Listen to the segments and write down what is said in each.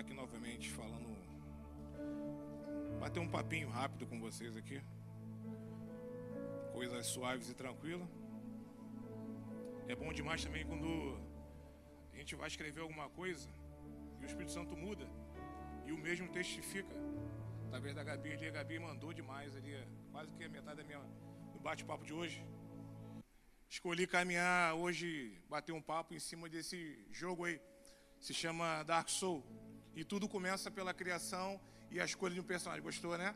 estar aqui novamente falando, bater um papinho rápido com vocês aqui, coisas suaves e tranquilas. É bom demais também quando a gente vai escrever alguma coisa e o Espírito Santo muda e o mesmo testifica. Talvez da Gabi ali, a Gabi mandou demais ali, quase que a metade da minha, do bate-papo de hoje. Escolhi caminhar hoje, bater um papo em cima desse jogo aí se chama Dark Soul. E tudo começa pela criação e a escolha de um personagem. Gostou, né?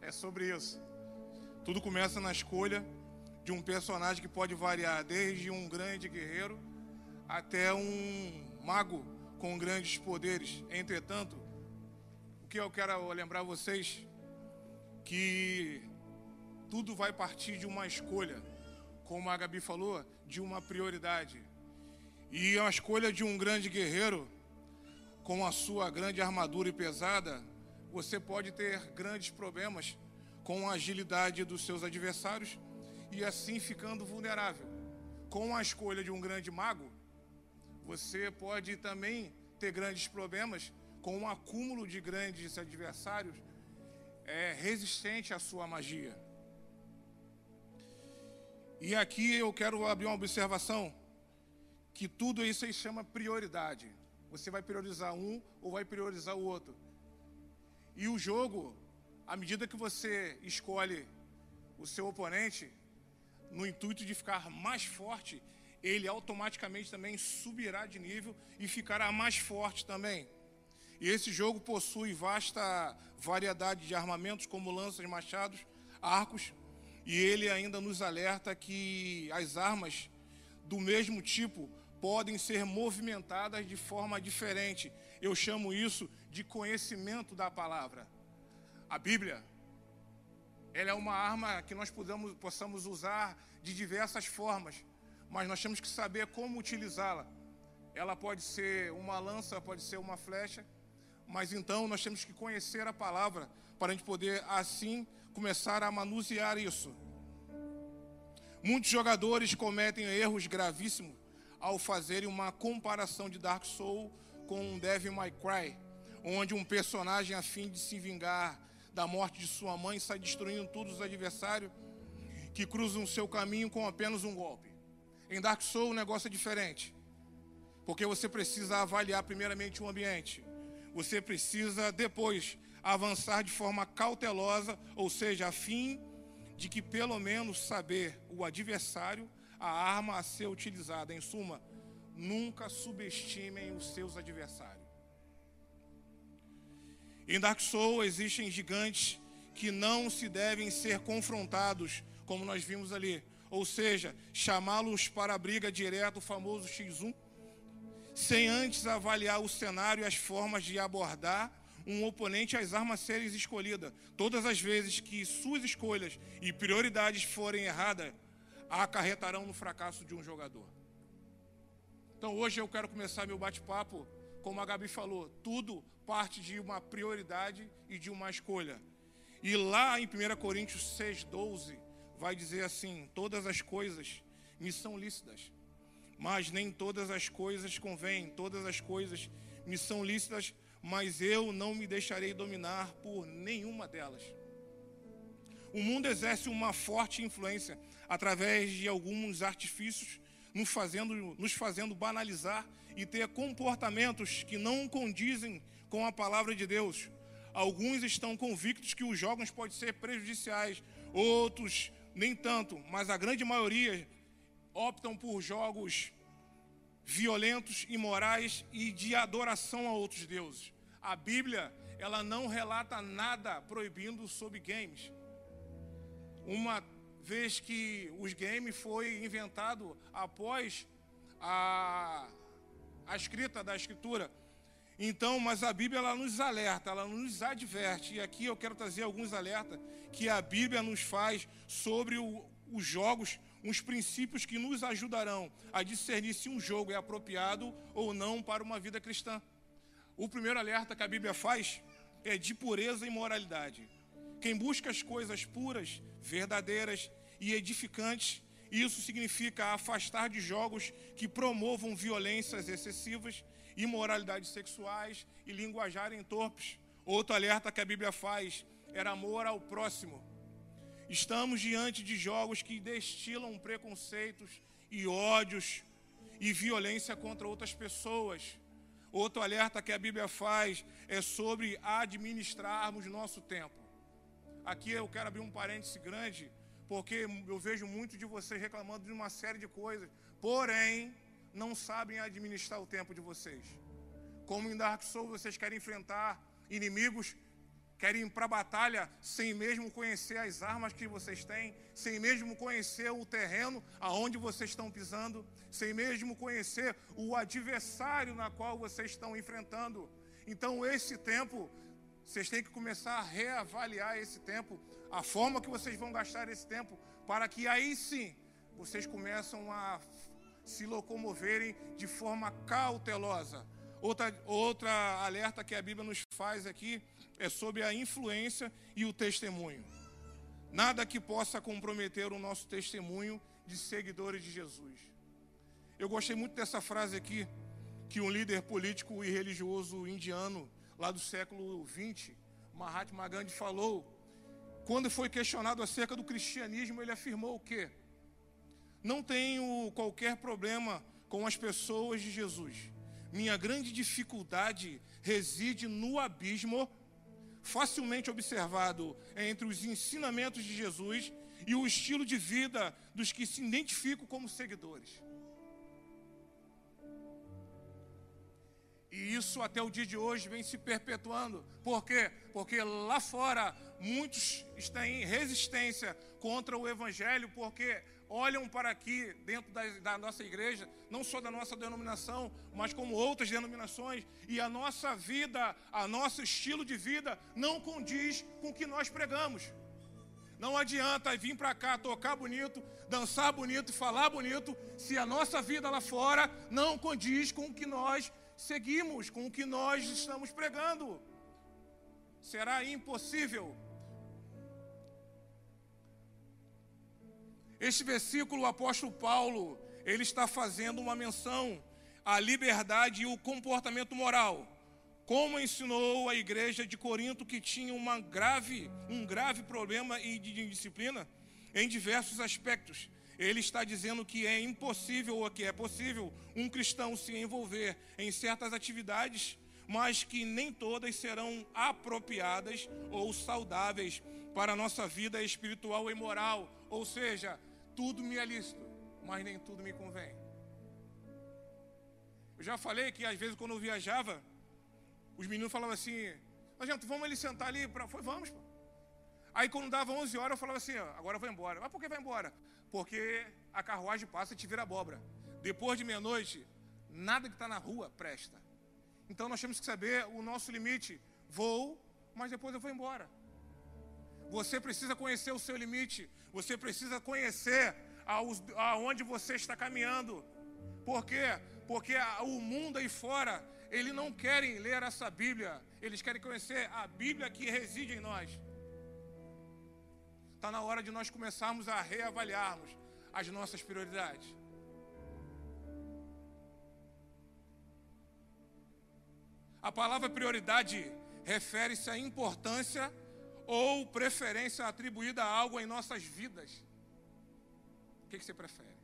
É sobre isso. Tudo começa na escolha de um personagem que pode variar desde um grande guerreiro até um mago com grandes poderes. Entretanto, o que eu quero lembrar vocês que tudo vai partir de uma escolha, como a Gabi falou, de uma prioridade. E a escolha de um grande guerreiro, com a sua grande armadura e pesada, você pode ter grandes problemas com a agilidade dos seus adversários e assim ficando vulnerável. Com a escolha de um grande mago, você pode também ter grandes problemas com um acúmulo de grandes adversários é, resistente à sua magia. E aqui eu quero abrir uma observação que tudo isso aí chama prioridade. Você vai priorizar um ou vai priorizar o outro. E o jogo, à medida que você escolhe o seu oponente, no intuito de ficar mais forte, ele automaticamente também subirá de nível e ficará mais forte também. E esse jogo possui vasta variedade de armamentos, como lanças, machados, arcos, e ele ainda nos alerta que as armas do mesmo tipo podem ser movimentadas de forma diferente. Eu chamo isso de conhecimento da palavra. A Bíblia, ela é uma arma que nós podemos, possamos usar de diversas formas, mas nós temos que saber como utilizá-la. Ela pode ser uma lança, pode ser uma flecha, mas então nós temos que conhecer a palavra para a gente poder assim começar a manusear isso. Muitos jogadores cometem erros gravíssimos ao fazerem uma comparação de Dark Soul com Devil May Cry, onde um personagem a fim de se vingar da morte de sua mãe sai destruindo todos os adversários que cruzam seu caminho com apenas um golpe. Em Dark Soul o negócio é diferente, porque você precisa avaliar primeiramente o ambiente, você precisa depois avançar de forma cautelosa, ou seja, a fim de que pelo menos saber o adversário a arma a ser utilizada. Em suma, nunca subestimem os seus adversários. Em Dark Souls existem gigantes que não se devem ser confrontados, como nós vimos ali. Ou seja, chamá-los para a briga direto, o famoso X1, sem antes avaliar o cenário e as formas de abordar um oponente às armas serem escolhidas. Todas as vezes que suas escolhas e prioridades forem erradas, acarretarão no fracasso de um jogador. Então hoje eu quero começar meu bate-papo, como a Gabi falou, tudo parte de uma prioridade e de uma escolha. E lá em 1 Coríntios 6,12 vai dizer assim: todas as coisas me são lícitas, mas nem todas as coisas convêm, todas as coisas me são lícitas, mas eu não me deixarei dominar por nenhuma delas. O mundo exerce uma forte influência através de alguns artifícios, nos fazendo, nos fazendo banalizar e ter comportamentos que não condizem com a palavra de Deus. Alguns estão convictos que os jogos podem ser prejudiciais, outros nem tanto, mas a grande maioria optam por jogos violentos, imorais e de adoração a outros deuses. A Bíblia, ela não relata nada proibindo sobre games uma vez que os games foi inventado após a, a escrita da escritura. Então, mas a Bíblia ela nos alerta, ela nos adverte. E aqui eu quero trazer alguns alertas que a Bíblia nos faz sobre o, os jogos, uns princípios que nos ajudarão a discernir se um jogo é apropriado ou não para uma vida cristã. O primeiro alerta que a Bíblia faz é de pureza e moralidade. Quem busca as coisas puras, verdadeiras e edificantes, isso significa afastar de jogos que promovam violências excessivas imoralidades sexuais e linguajarem torpes. Outro alerta que a Bíblia faz era amor ao próximo. Estamos diante de jogos que destilam preconceitos e ódios e violência contra outras pessoas. Outro alerta que a Bíblia faz é sobre administrarmos nosso tempo. Aqui eu quero abrir um parêntese grande, porque eu vejo muito de vocês reclamando de uma série de coisas, porém não sabem administrar o tempo de vocês. Como em Dark Souls vocês querem enfrentar inimigos querem ir para a batalha sem mesmo conhecer as armas que vocês têm, sem mesmo conhecer o terreno aonde vocês estão pisando, sem mesmo conhecer o adversário na qual vocês estão enfrentando. Então, esse tempo, vocês têm que começar a reavaliar esse tempo, a forma que vocês vão gastar esse tempo, para que aí sim vocês começam a se locomoverem de forma cautelosa. Outra, outra alerta que a Bíblia nos faz aqui é sobre a influência e o testemunho. Nada que possa comprometer o nosso testemunho de seguidores de Jesus. Eu gostei muito dessa frase aqui, que um líder político e religioso indiano, lá do século XX, Mahatma Gandhi, falou. Quando foi questionado acerca do cristianismo, ele afirmou o quê? Não tenho qualquer problema com as pessoas de Jesus. Minha grande dificuldade reside no abismo facilmente observado entre os ensinamentos de Jesus e o estilo de vida dos que se identificam como seguidores. E isso até o dia de hoje vem se perpetuando. Por quê? Porque lá fora muitos estão em resistência contra o Evangelho, porque olham para aqui, dentro da, da, nossa igreja, não só da nossa denominação, mas como outras denominações, e a nossa vida, a nosso estilo de vida não condiz com o que nós pregamos. Não adianta vir para cá tocar bonito, dançar bonito, falar bonito, se a nossa vida lá fora não condiz com o que nós seguimos, com o que nós estamos pregando. Será impossível Este versículo, o apóstolo Paulo, ele está fazendo uma menção à liberdade e o comportamento moral. Como ensinou a igreja de Corinto que tinha uma grave, um grave problema de indisciplina em diversos aspectos. Ele está dizendo que é impossível ou que é possível um cristão se envolver em certas atividades, mas que nem todas serão apropriadas ou saudáveis para a nossa vida espiritual e moral. Ou seja, tudo me é lícito, mas nem tudo me convém. Eu já falei que às vezes quando eu viajava, os meninos falavam assim: gente, vamos ali sentar ali. Pra... Foi, vamos, pô. Aí quando dava 11 horas, eu falava assim: agora eu vou embora. Mas por que vai embora? Porque a carruagem passa e te vira abóbora. Depois de meia-noite, nada que está na rua presta. Então nós temos que saber o nosso limite. Vou, mas depois eu vou embora. Você precisa conhecer o seu limite. Você precisa conhecer aonde você está caminhando. Por quê? Porque o mundo aí fora, eles não querem ler essa Bíblia. Eles querem conhecer a Bíblia que reside em nós. Está na hora de nós começarmos a reavaliarmos as nossas prioridades. A palavra prioridade refere-se à importância ou preferência atribuída a algo em nossas vidas? O que, que você prefere?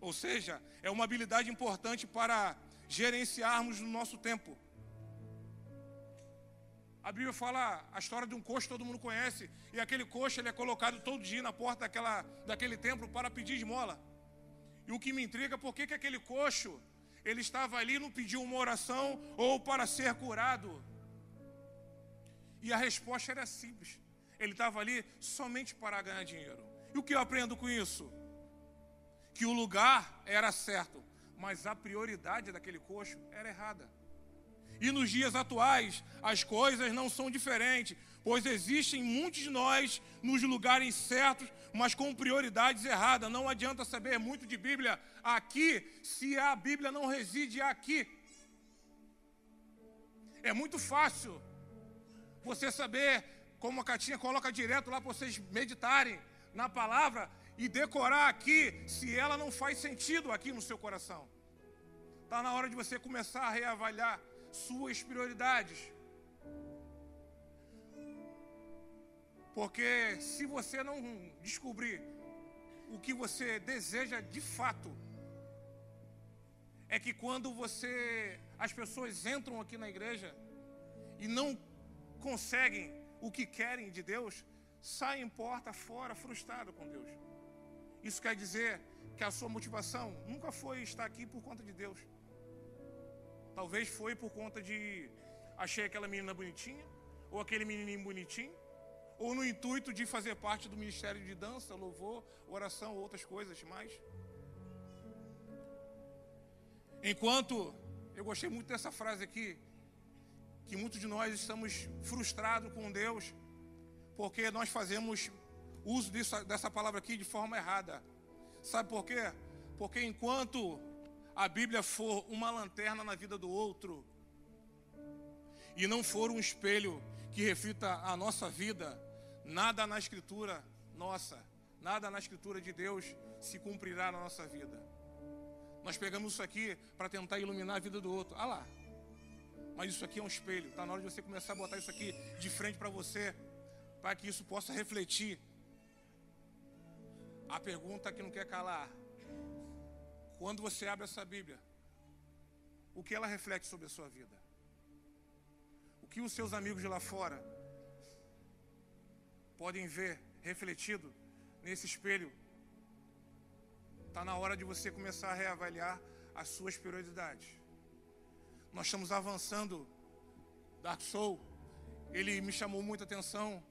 Ou seja, é uma habilidade importante para gerenciarmos o nosso tempo. A Bíblia fala a história de um coxo, todo mundo conhece, e aquele coxo ele é colocado todo dia na porta daquela, daquele templo para pedir esmola. E o que me intriga é por que, que aquele coxo ele estava ali não pediu uma oração ou para ser curado. E a resposta era simples. Ele estava ali somente para ganhar dinheiro. E o que eu aprendo com isso? Que o lugar era certo, mas a prioridade daquele coxo era errada. E nos dias atuais, as coisas não são diferentes, pois existem muitos de nós nos lugares certos, mas com prioridades erradas. Não adianta saber muito de Bíblia aqui, se a Bíblia não reside aqui. É muito fácil você saber, como a Catinha coloca direto lá para vocês meditarem na palavra, e decorar aqui se ela não faz sentido aqui no seu coração. Está na hora de você começar a reavaliar suas prioridades. Porque se você não descobrir o que você deseja de fato, é que quando você as pessoas entram aqui na igreja e não conseguem o que querem de Deus, saem porta fora frustrado com Deus. Isso quer dizer que a sua motivação nunca foi estar aqui por conta de Deus. Talvez foi por conta de achei aquela menina bonitinha, ou aquele menininho bonitinho, ou no intuito de fazer parte do ministério de dança, louvor, oração, outras coisas mais. Enquanto eu gostei muito dessa frase aqui, que muitos de nós estamos frustrados com Deus, porque nós fazemos uso dessa, dessa palavra aqui de forma errada. Sabe por quê? Porque enquanto a Bíblia for uma lanterna na vida do outro, e não for um espelho que reflita a nossa vida, nada na Escritura nossa, nada na Escritura de Deus se cumprirá na nossa vida. Nós pegamos isso aqui para tentar iluminar a vida do outro. Ah lá. Mas isso aqui é um espelho. Está na hora de você começar a botar isso aqui de frente para você, para que isso possa refletir. A pergunta que não quer calar: quando você abre essa Bíblia, o que ela reflete sobre a sua vida? O que os seus amigos de lá fora podem ver refletido nesse espelho? Está na hora de você começar a reavaliar as suas prioridades. Nós estamos avançando. Dark Soul, ele me chamou muita atenção,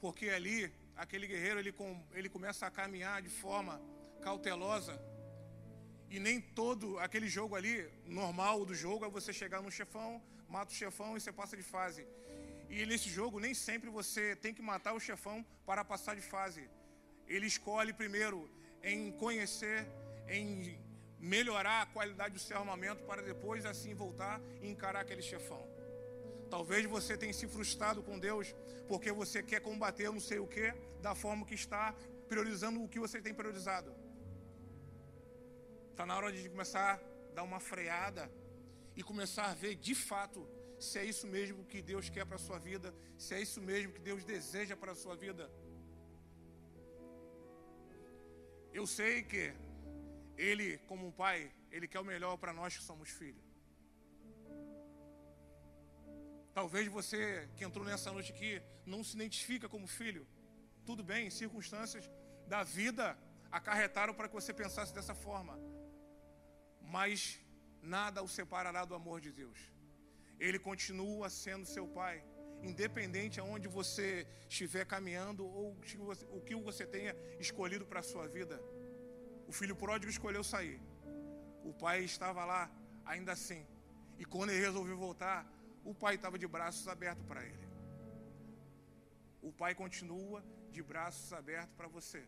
porque ali, aquele guerreiro, ele, com, ele começa a caminhar de forma cautelosa e nem todo aquele jogo ali, normal do jogo, é você chegar no chefão, mata o chefão e você passa de fase. E nesse jogo, nem sempre você tem que matar o chefão para passar de fase. Ele escolhe primeiro em conhecer, em melhorar a qualidade do seu armamento para depois assim voltar e encarar aquele chefão. Talvez você tenha se frustrado com Deus porque você quer combater não sei o que da forma que está, priorizando o que você tem priorizado. Está na hora de começar a dar uma freada e começar a ver de fato se é isso mesmo que Deus quer para a sua vida, se é isso mesmo que Deus deseja para a sua vida. Eu sei que Ele, como um pai, Ele quer o melhor para nós que somos filhos. Talvez você que entrou nessa noite aqui não se identifica como filho. Tudo bem, circunstâncias da vida acarretaram para que você pensasse dessa forma mas nada o separará do amor de Deus. Ele continua sendo seu pai, independente aonde você estiver caminhando ou o que você tenha escolhido para a sua vida. O filho pródigo escolheu sair. O pai estava lá, ainda assim. E quando ele resolveu voltar, o pai estava de braços abertos para ele. O pai continua de braços abertos para você.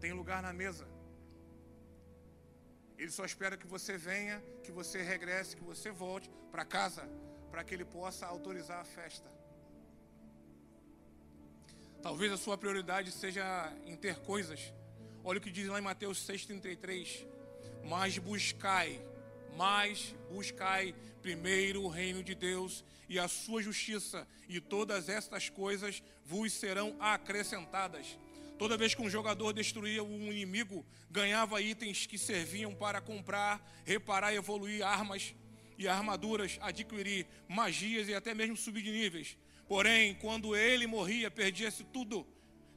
Tem lugar na mesa. Ele só espera que você venha, que você regresse, que você volte para casa, para que ele possa autorizar a festa. Talvez a sua prioridade seja em ter coisas. Olha o que diz lá em Mateus 6,33. Mas buscai, mas buscai primeiro o reino de Deus e a sua justiça, e todas estas coisas vos serão acrescentadas. Toda vez que um jogador destruía um inimigo, ganhava itens que serviam para comprar, reparar e evoluir armas e armaduras, adquirir magias e até mesmo subir de níveis. Porém, quando ele morria, perdia-se tudo.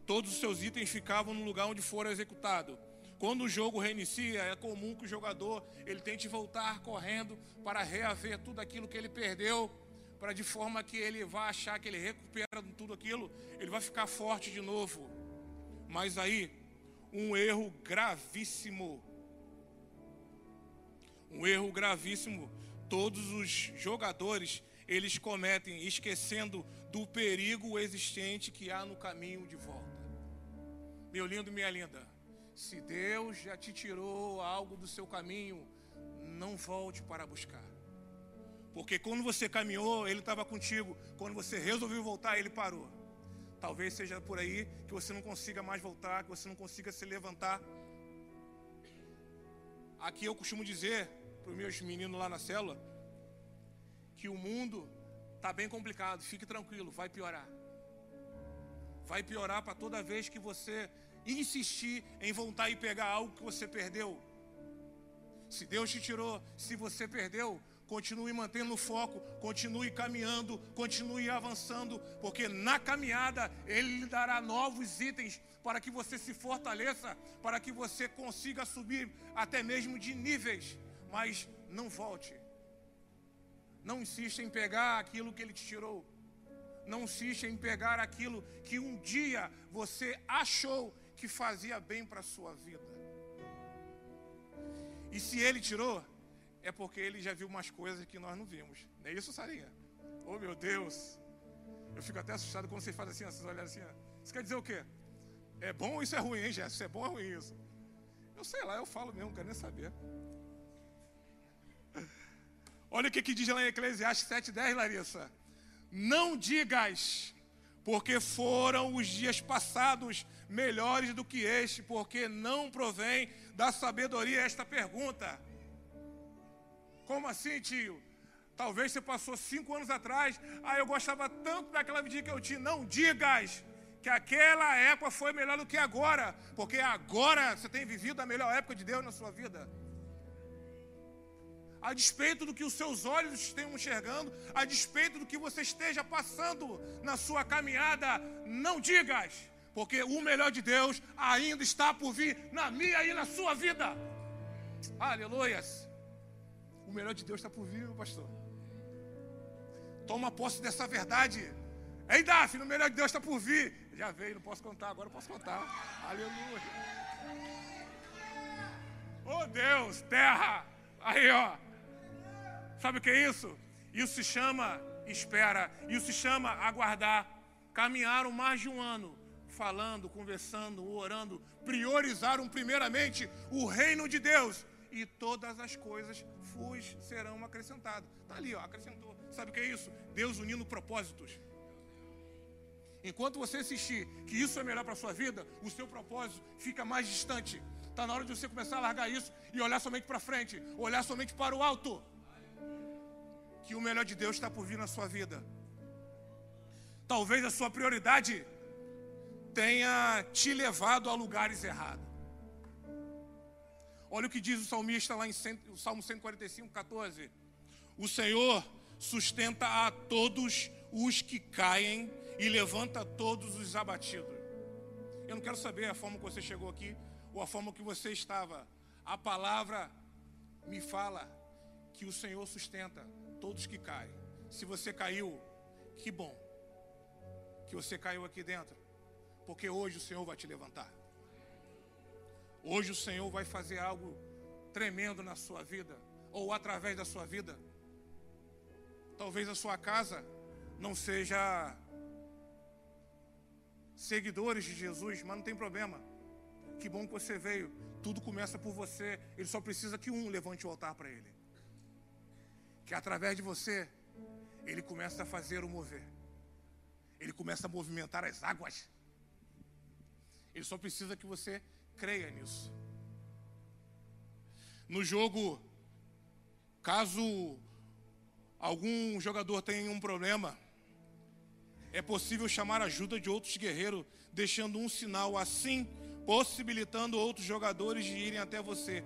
Todos os seus itens ficavam no lugar onde fora executado. Quando o jogo reinicia, é comum que o jogador ele tente voltar correndo para reaver tudo aquilo que ele perdeu, para de forma que ele vá achar que ele recupera tudo aquilo, ele vai ficar forte de novo. Mas aí, um erro gravíssimo. Um erro gravíssimo. Todos os jogadores eles cometem, esquecendo do perigo existente que há no caminho de volta. Meu lindo, minha linda, se Deus já te tirou algo do seu caminho, não volte para buscar. Porque quando você caminhou, Ele estava contigo. Quando você resolveu voltar, Ele parou. Talvez seja por aí que você não consiga mais voltar, que você não consiga se levantar. Aqui eu costumo dizer para os meus meninos lá na célula que o mundo está bem complicado, fique tranquilo, vai piorar. Vai piorar para toda vez que você insistir em voltar e pegar algo que você perdeu. Se Deus te tirou, se você perdeu, continue mantendo o foco, continue caminhando, continue avançando, porque na caminhada Ele lhe dará novos itens para que você se fortaleça, para que você consiga subir até mesmo de níveis, mas não volte. Não insista em pegar aquilo que Ele te tirou. Não insista em pegar aquilo que um dia você achou que fazia bem para a sua vida. E se Ele tirou, é porque ele já viu umas coisas que nós não vimos. Não é isso, Sarinha? Oh, meu Deus. Eu fico até assustado quando vocês fazem assim, vocês olham assim. Isso quer dizer o quê? É bom ou isso é ruim, hein, Jéssica? É bom ou é ruim isso? Eu sei lá, eu falo mesmo, não quero nem saber. Olha o que, que diz lá em Eclesiastes 7,10, Larissa. Não digas, porque foram os dias passados melhores do que este, porque não provém da sabedoria esta pergunta. Como assim, tio? Talvez você passou cinco anos atrás. Ah, eu gostava tanto daquela vida que eu tinha. Não digas que aquela época foi melhor do que agora. Porque agora você tem vivido a melhor época de Deus na sua vida. A despeito do que os seus olhos estejam enxergando, a despeito do que você esteja passando na sua caminhada, não digas, porque o melhor de Deus ainda está por vir na minha e na sua vida. Aleluias. O melhor de Deus está por vir, pastor. Toma posse dessa verdade. Ei, Daphne, o melhor de Deus está por vir. Já veio, não posso contar, agora eu posso contar. Aleluia. Oh Deus, terra. Aí, ó. Sabe o que é isso? Isso se chama espera. Isso se chama aguardar. Caminharam mais de um ano falando, conversando, orando, priorizaram primeiramente o reino de Deus e todas as coisas vos serão acrescentadas. Está ali, ó, acrescentou. Sabe o que é isso? Deus unindo propósitos. Enquanto você insistir que isso é melhor para a sua vida, o seu propósito fica mais distante. Está na hora de você começar a largar isso e olhar somente para frente, olhar somente para o alto. Que o melhor de Deus está por vir na sua vida. Talvez a sua prioridade tenha te levado a lugares errados. Olha o que diz o salmista lá em o Salmo 145, 14. O Senhor sustenta a todos os que caem e levanta todos os abatidos. Eu não quero saber a forma que você chegou aqui ou a forma que você estava. A palavra me fala que o Senhor sustenta todos que caem. Se você caiu, que bom que você caiu aqui dentro, porque hoje o Senhor vai te levantar. Hoje o Senhor vai fazer algo tremendo na sua vida, ou através da sua vida. Talvez a sua casa não seja seguidores de Jesus, mas não tem problema. Que bom que você veio. Tudo começa por você. Ele só precisa que um levante o altar para ele. Que através de você, ele começa a fazer o mover. Ele começa a movimentar as águas. Ele só precisa que você Creia nisso. No jogo, caso algum jogador tenha um problema, é possível chamar ajuda de outros guerreiros, deixando um sinal assim, possibilitando outros jogadores de irem até você.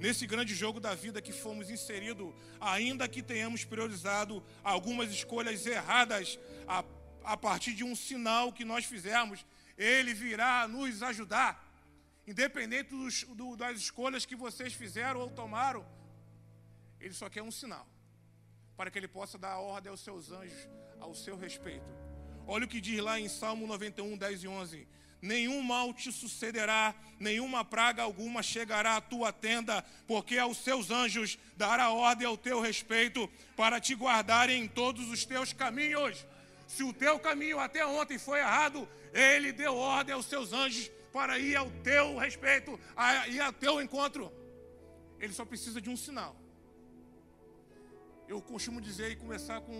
Nesse grande jogo da vida que fomos inseridos, ainda que tenhamos priorizado algumas escolhas erradas, a, a partir de um sinal que nós fizermos, ele virá nos ajudar. Independente dos, do, das escolhas que vocês fizeram ou tomaram, ele só quer um sinal para que ele possa dar ordem aos seus anjos ao seu respeito. Olha o que diz lá em Salmo 91, 10 e 11: Nenhum mal te sucederá, nenhuma praga alguma chegará à tua tenda, porque aos seus anjos dará ordem ao teu respeito para te guardarem em todos os teus caminhos. Se o teu caminho até ontem foi errado, ele deu ordem aos seus anjos para ir ao teu respeito, a ir ao teu encontro. Ele só precisa de um sinal. Eu costumo dizer e conversar com,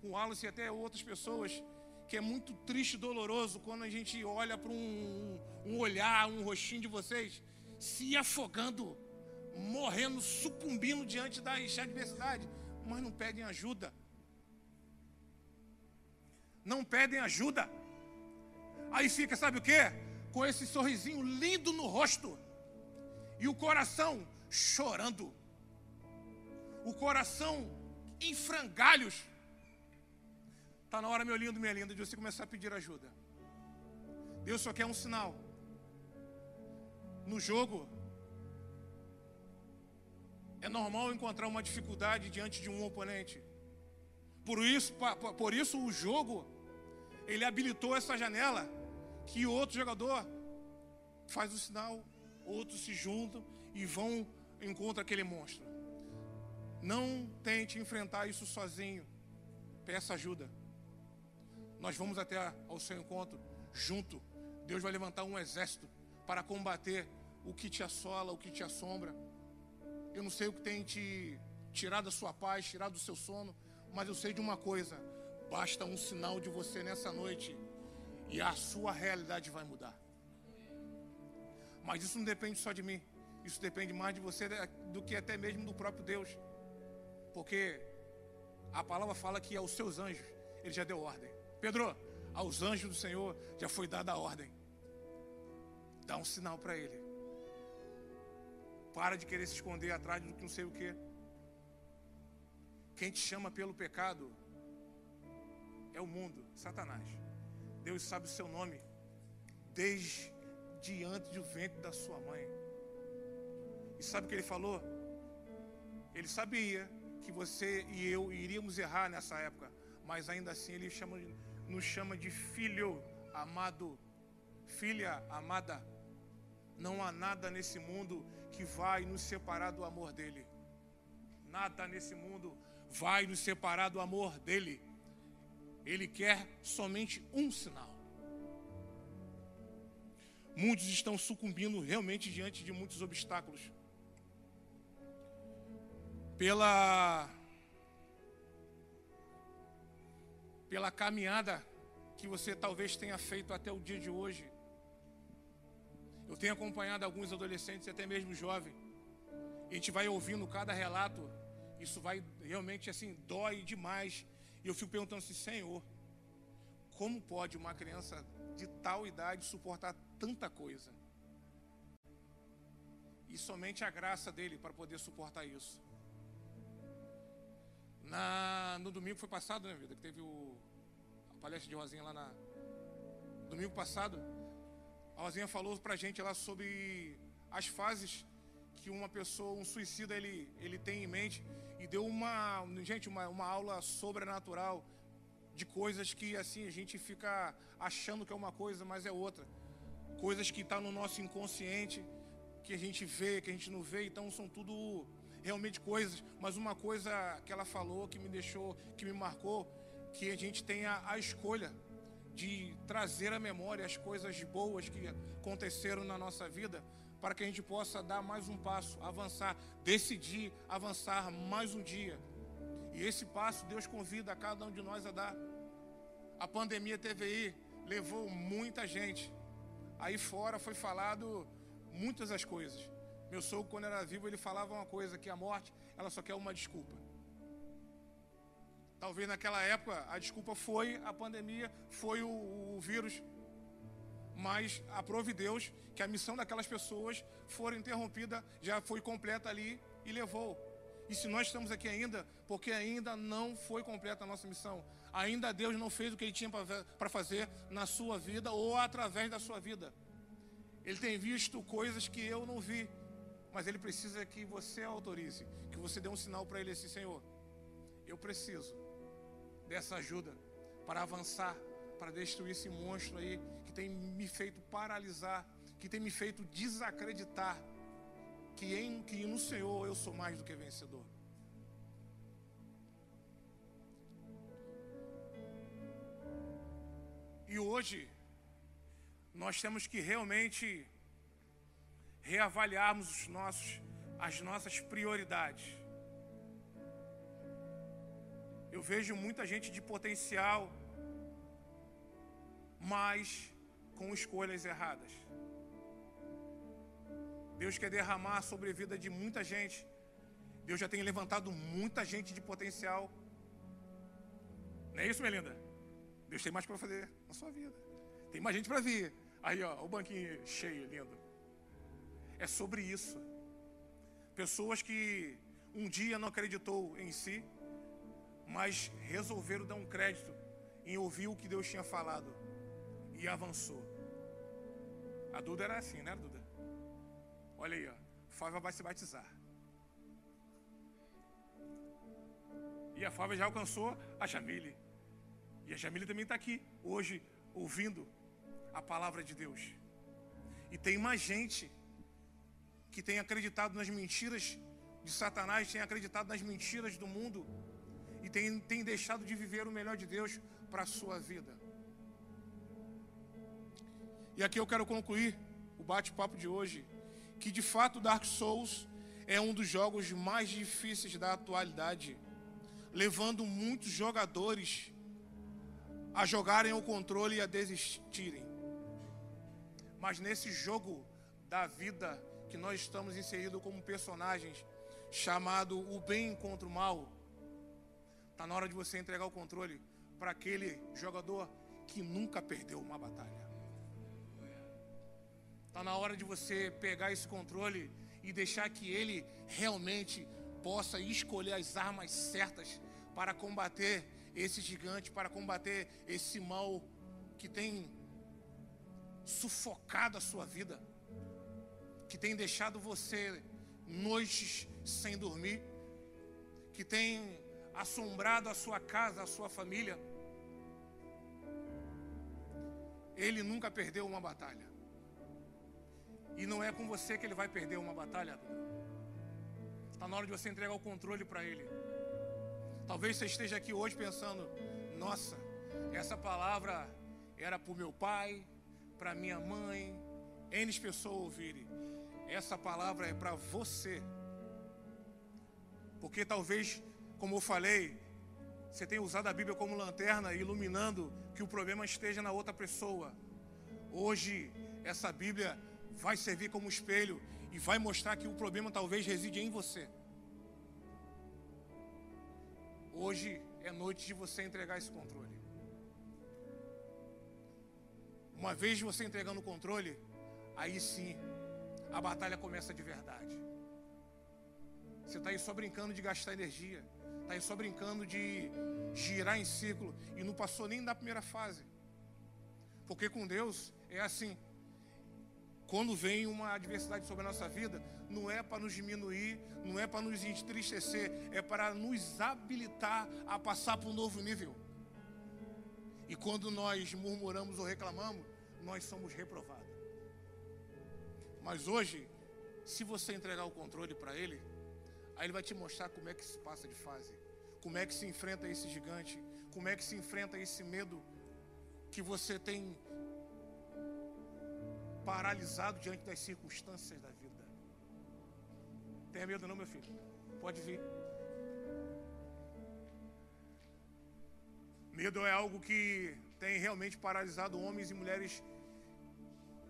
com o Wallace e até outras pessoas que é muito triste e doloroso quando a gente olha para um, um olhar, um rostinho de vocês se afogando, morrendo, sucumbindo diante da adversidade, mas não pedem ajuda. Não pedem ajuda. Aí fica, sabe o que? Com esse sorrisinho lindo no rosto e o coração chorando, o coração em frangalhos. Está na hora, meu lindo, minha linda, de você começar a pedir ajuda. Deus só quer um sinal. No jogo, é normal encontrar uma dificuldade diante de um oponente. Por isso, por isso o jogo, ele habilitou essa janela que outro jogador faz o sinal, outros se juntam e vão encontrar aquele monstro. Não tente enfrentar isso sozinho. Peça ajuda. Nós vamos até ao seu encontro junto. Deus vai levantar um exército para combater o que te assola, o que te assombra. Eu não sei o que tem te tirado da sua paz, tirado do seu sono, mas eu sei de uma coisa: basta um sinal de você nessa noite e a sua realidade vai mudar. Mas isso não depende só de mim, isso depende mais de você do que até mesmo do próprio Deus. Porque a palavra fala que aos seus anjos ele já deu ordem. Pedro, aos anjos do Senhor já foi dada a ordem. Dá um sinal para ele. Para de querer se esconder atrás do que não sei o que. Quem te chama pelo pecado é o mundo, Satanás. Deus sabe o seu nome desde diante do ventre da sua mãe. E sabe o que ele falou? Ele sabia que você e eu iríamos errar nessa época, mas ainda assim ele chama, nos chama de filho amado, filha amada. Não há nada nesse mundo que vai nos separar do amor dele. Nada nesse mundo vai nos separar do amor dele. Ele quer somente um sinal. Muitos estão sucumbindo realmente diante de muitos obstáculos pela pela caminhada que você talvez tenha feito até o dia de hoje. Eu tenho acompanhado alguns adolescentes até mesmo jovens. A gente vai ouvindo cada relato, isso vai realmente assim, dói demais. E eu fico perguntando assim, Senhor, como pode uma criança de tal idade suportar tanta coisa? E somente a graça dele para poder suportar isso. Na, no domingo foi passado, né, vida? Que teve o, a palestra de Rosinha lá na. Domingo passado, a Rosinha falou pra gente lá sobre as fases que uma pessoa, um suicida, ele, ele tem em mente. E deu uma, gente, uma, uma aula sobrenatural de coisas que assim a gente fica achando que é uma coisa, mas é outra. Coisas que estão tá no nosso inconsciente, que a gente vê, que a gente não vê, então são tudo realmente coisas, mas uma coisa que ela falou que me deixou, que me marcou, que a gente tenha a escolha de trazer à memória as coisas boas que aconteceram na nossa vida, para que a gente possa dar mais um passo, avançar, decidir avançar mais um dia. E esse passo Deus convida a cada um de nós a dar. A pandemia aí, levou muita gente. Aí fora foi falado muitas as coisas. Meu sogro, quando era vivo, ele falava uma coisa: que a morte, ela só quer uma desculpa. Talvez naquela época a desculpa foi a pandemia, foi o, o vírus. Mas aprove Deus que a missão daquelas pessoas for interrompida, já foi completa ali e levou. E se nós estamos aqui ainda, porque ainda não foi completa a nossa missão, ainda Deus não fez o que Ele tinha para fazer na sua vida ou através da sua vida. Ele tem visto coisas que eu não vi, mas ele precisa que você autorize, que você dê um sinal para ele assim, Senhor, eu preciso dessa ajuda para avançar, para destruir esse monstro aí tem me feito paralisar, que tem me feito desacreditar que em que no Senhor eu sou mais do que vencedor. E hoje nós temos que realmente reavaliarmos os nossos, as nossas prioridades. Eu vejo muita gente de potencial mas com escolhas erradas. Deus quer derramar sobre a vida de muita gente. Deus já tem levantado muita gente de potencial. Não é isso, Melinda? Deus tem mais para fazer na sua vida. Tem mais gente para vir. Aí, ó, o banquinho cheio, lindo. É sobre isso. Pessoas que um dia não acreditou em si, mas resolveram dar um crédito em ouvir o que Deus tinha falado e avançou. A Duda era assim, né, Duda? Olha aí, ó. Fábio vai se batizar. E a Fábio já alcançou a Jamile. E a Jamile também está aqui hoje ouvindo a palavra de Deus. E tem mais gente que tem acreditado nas mentiras de Satanás, tem acreditado nas mentiras do mundo e tem, tem deixado de viver o melhor de Deus para a sua vida. E aqui eu quero concluir o bate-papo de hoje, que de fato Dark Souls é um dos jogos mais difíceis da atualidade, levando muitos jogadores a jogarem o controle e a desistirem. Mas nesse jogo da vida que nós estamos inseridos como personagens, chamado o bem contra o mal, está na hora de você entregar o controle para aquele jogador que nunca perdeu uma batalha. Está na hora de você pegar esse controle e deixar que ele realmente possa escolher as armas certas para combater esse gigante, para combater esse mal que tem sufocado a sua vida, que tem deixado você noites sem dormir, que tem assombrado a sua casa, a sua família. Ele nunca perdeu uma batalha. E não é com você que ele vai perder uma batalha. Está na hora de você entregar o controle para ele. Talvez você esteja aqui hoje pensando: nossa, essa palavra era para o meu pai, para minha mãe, N pessoas ouvirem. Essa palavra é para você. Porque talvez, como eu falei, você tenha usado a Bíblia como lanterna, iluminando que o problema esteja na outra pessoa. Hoje, essa Bíblia vai servir como espelho e vai mostrar que o problema talvez reside em você. Hoje é noite de você entregar esse controle. Uma vez você entregando o controle, aí sim a batalha começa de verdade. Você está aí só brincando de gastar energia, está aí só brincando de girar em ciclo e não passou nem da primeira fase. Porque com Deus é assim. Quando vem uma adversidade sobre a nossa vida, não é para nos diminuir, não é para nos entristecer, é para nos habilitar a passar para um novo nível. E quando nós murmuramos ou reclamamos, nós somos reprovados. Mas hoje, se você entregar o controle para Ele, aí Ele vai te mostrar como é que se passa de fase, como é que se enfrenta esse gigante, como é que se enfrenta esse medo que você tem paralisado diante das circunstâncias da vida. Tenha medo não, meu filho. Pode vir. Medo é algo que tem realmente paralisado homens e mulheres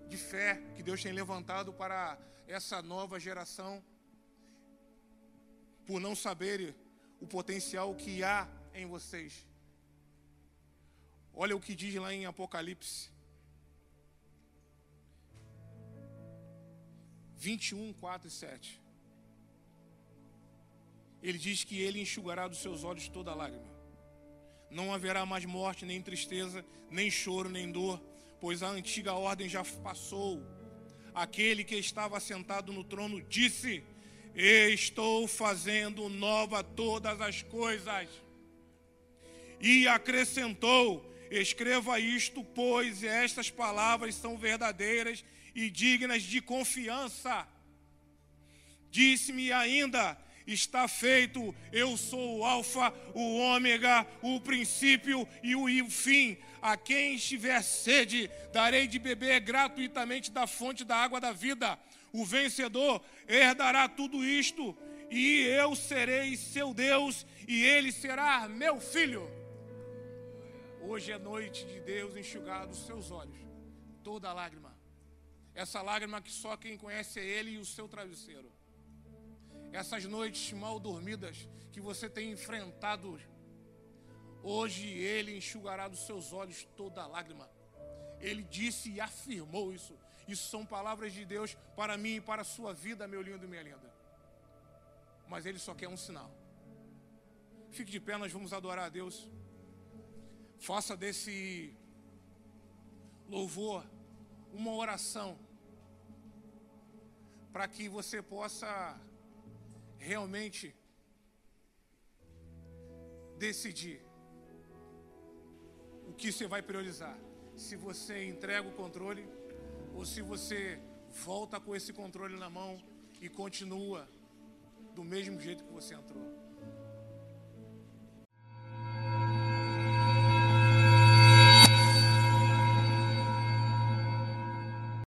de fé que Deus tem levantado para essa nova geração, por não saberem o potencial que há em vocês. Olha o que diz lá em Apocalipse 21, 4 e 7. Ele diz que ele enxugará dos seus olhos toda lágrima. Não haverá mais morte, nem tristeza, nem choro, nem dor, pois a antiga ordem já passou. Aquele que estava sentado no trono disse: Estou fazendo nova todas as coisas. E acrescentou: Escreva isto, pois estas palavras são verdadeiras e dignas de confiança. Disse-me ainda: está feito, eu sou o Alfa, o Ômega, o princípio e o fim. A quem estiver sede, darei de beber gratuitamente da fonte da água da vida. O vencedor herdará tudo isto, e eu serei seu Deus, e ele será meu filho. Hoje é noite de Deus enxugar dos seus olhos toda lágrima. Essa lágrima que só quem conhece é Ele e o seu travesseiro. Essas noites mal dormidas que você tem enfrentado, hoje Ele enxugará dos seus olhos toda lágrima. Ele disse e afirmou isso. Isso são palavras de Deus para mim e para a sua vida, meu lindo e minha linda. Mas Ele só quer um sinal. Fique de pé, nós vamos adorar a Deus. Faça desse louvor uma oração para que você possa realmente decidir o que você vai priorizar. Se você entrega o controle ou se você volta com esse controle na mão e continua do mesmo jeito que você entrou.